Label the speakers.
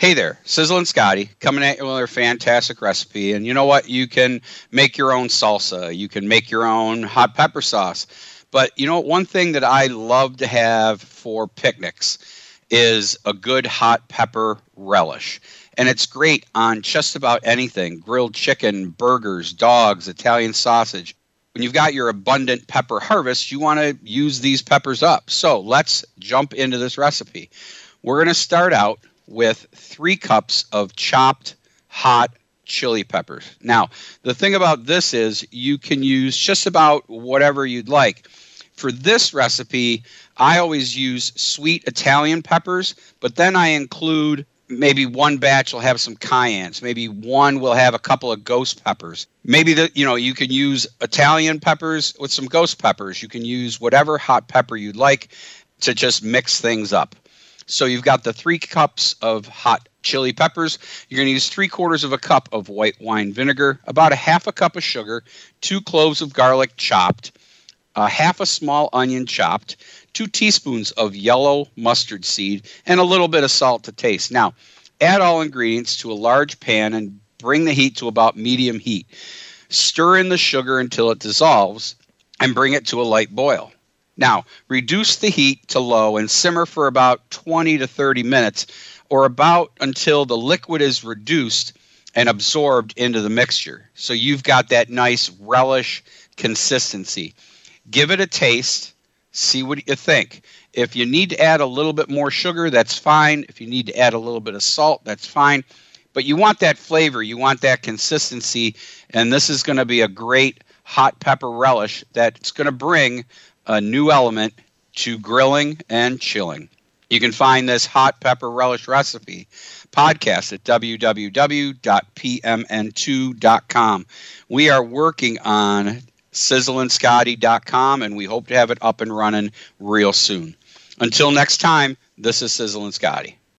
Speaker 1: Hey there, Sizzlin Scotty coming at you with another fantastic recipe. And you know what? You can make your own salsa, you can make your own hot pepper sauce. But you know, one thing that I love to have for picnics is a good hot pepper relish. And it's great on just about anything grilled chicken, burgers, dogs, Italian sausage. When you've got your abundant pepper harvest, you want to use these peppers up. So let's jump into this recipe. We're going to start out with three cups of chopped hot chili peppers. Now, the thing about this is you can use just about whatever you'd like. For this recipe, I always use sweet Italian peppers, but then I include maybe one batch will have some cayennes maybe one will have a couple of ghost peppers maybe the you know you can use italian peppers with some ghost peppers you can use whatever hot pepper you'd like to just mix things up so you've got the three cups of hot chili peppers. You're going to use three quarters of a cup of white wine vinegar, about a half a cup of sugar, two cloves of garlic chopped, a half a small onion chopped, two teaspoons of yellow mustard seed, and a little bit of salt to taste. Now, add all ingredients to a large pan and bring the heat to about medium heat. Stir in the sugar until it dissolves and bring it to a light boil. Now, reduce the heat to low and simmer for about 20 to 30 minutes or about until the liquid is reduced and absorbed into the mixture. So you've got that nice relish consistency. Give it a taste, see what you think. If you need to add a little bit more sugar, that's fine. If you need to add a little bit of salt, that's fine. But you want that flavor, you want that consistency, and this is going to be a great hot pepper relish that's going to bring a new element to grilling and chilling. You can find this hot pepper relish recipe podcast at www.pmn2.com. We are working on sizzleandscotty.com and we hope to have it up and running real soon. Until next time, this is Sizzlin Scotty.